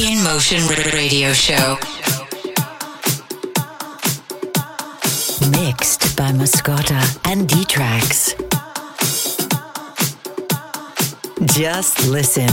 In Motion Radio Show. Mixed by Mascota and D-Trax. Just listen.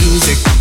music.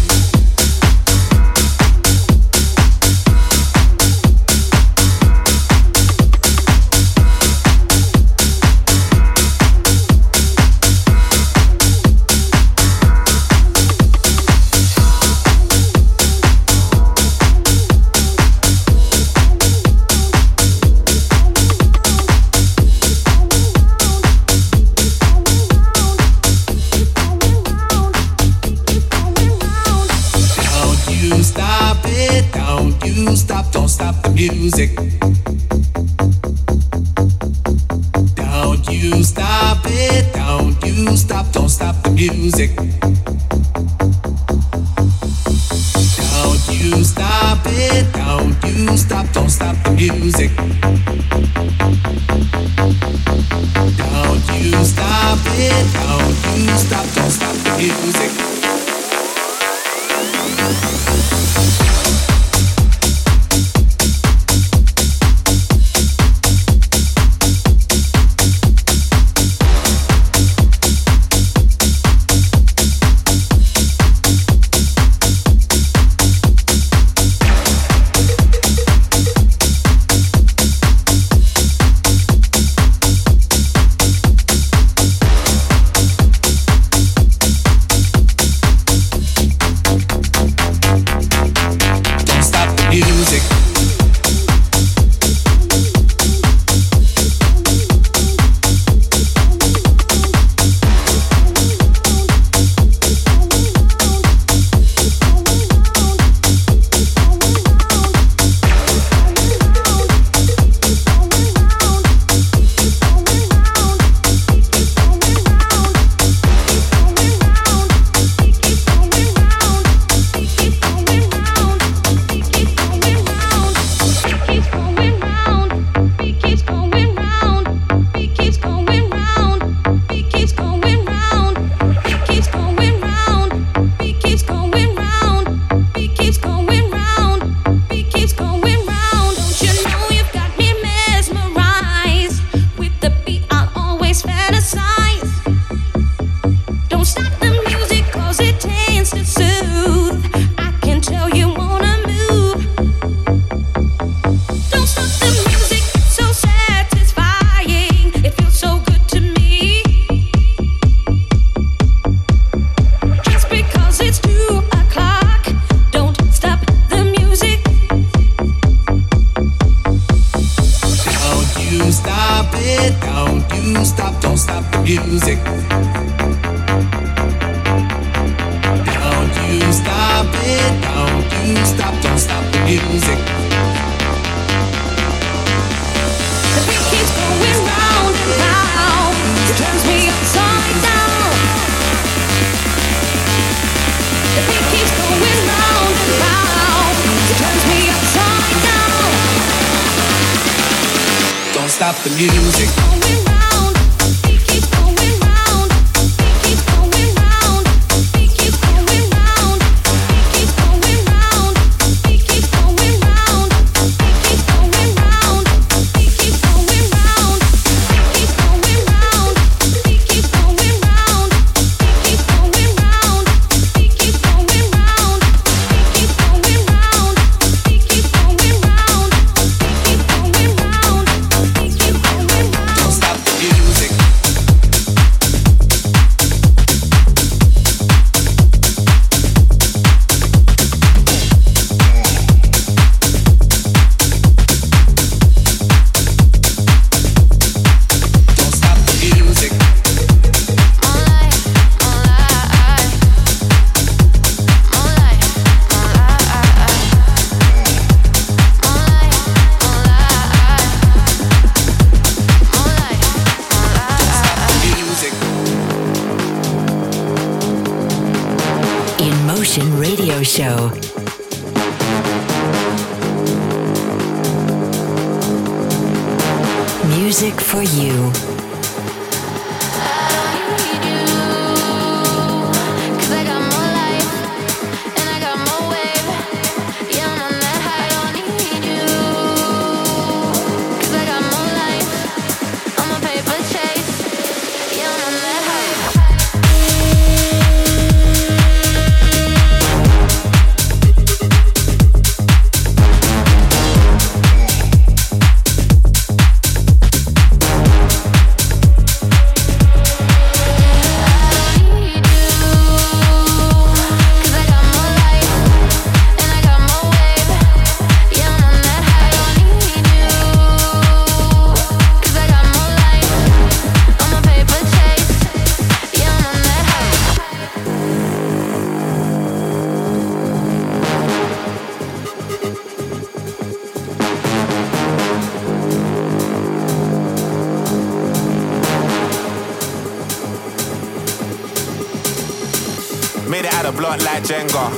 Like Jenga.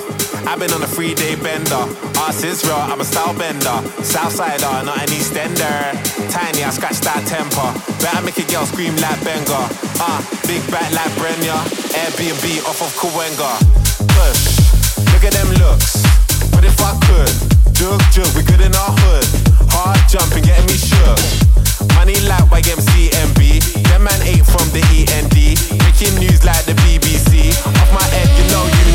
I've been on a three day bender. Ass is real, I'm a style bender. Southsider, not an Eastender. Tiny, I scratch that temper. Better make a girl scream like Benga. Ah, uh, big back like Brenya. Airbnb off of Cahuenga. Push, look at them looks. But if I could, jug jug, we good in our hood. Hard jumping, getting me shook. Money like YMCMB. Them man ain't from the END. Making news like the BBC. Off my head, you know you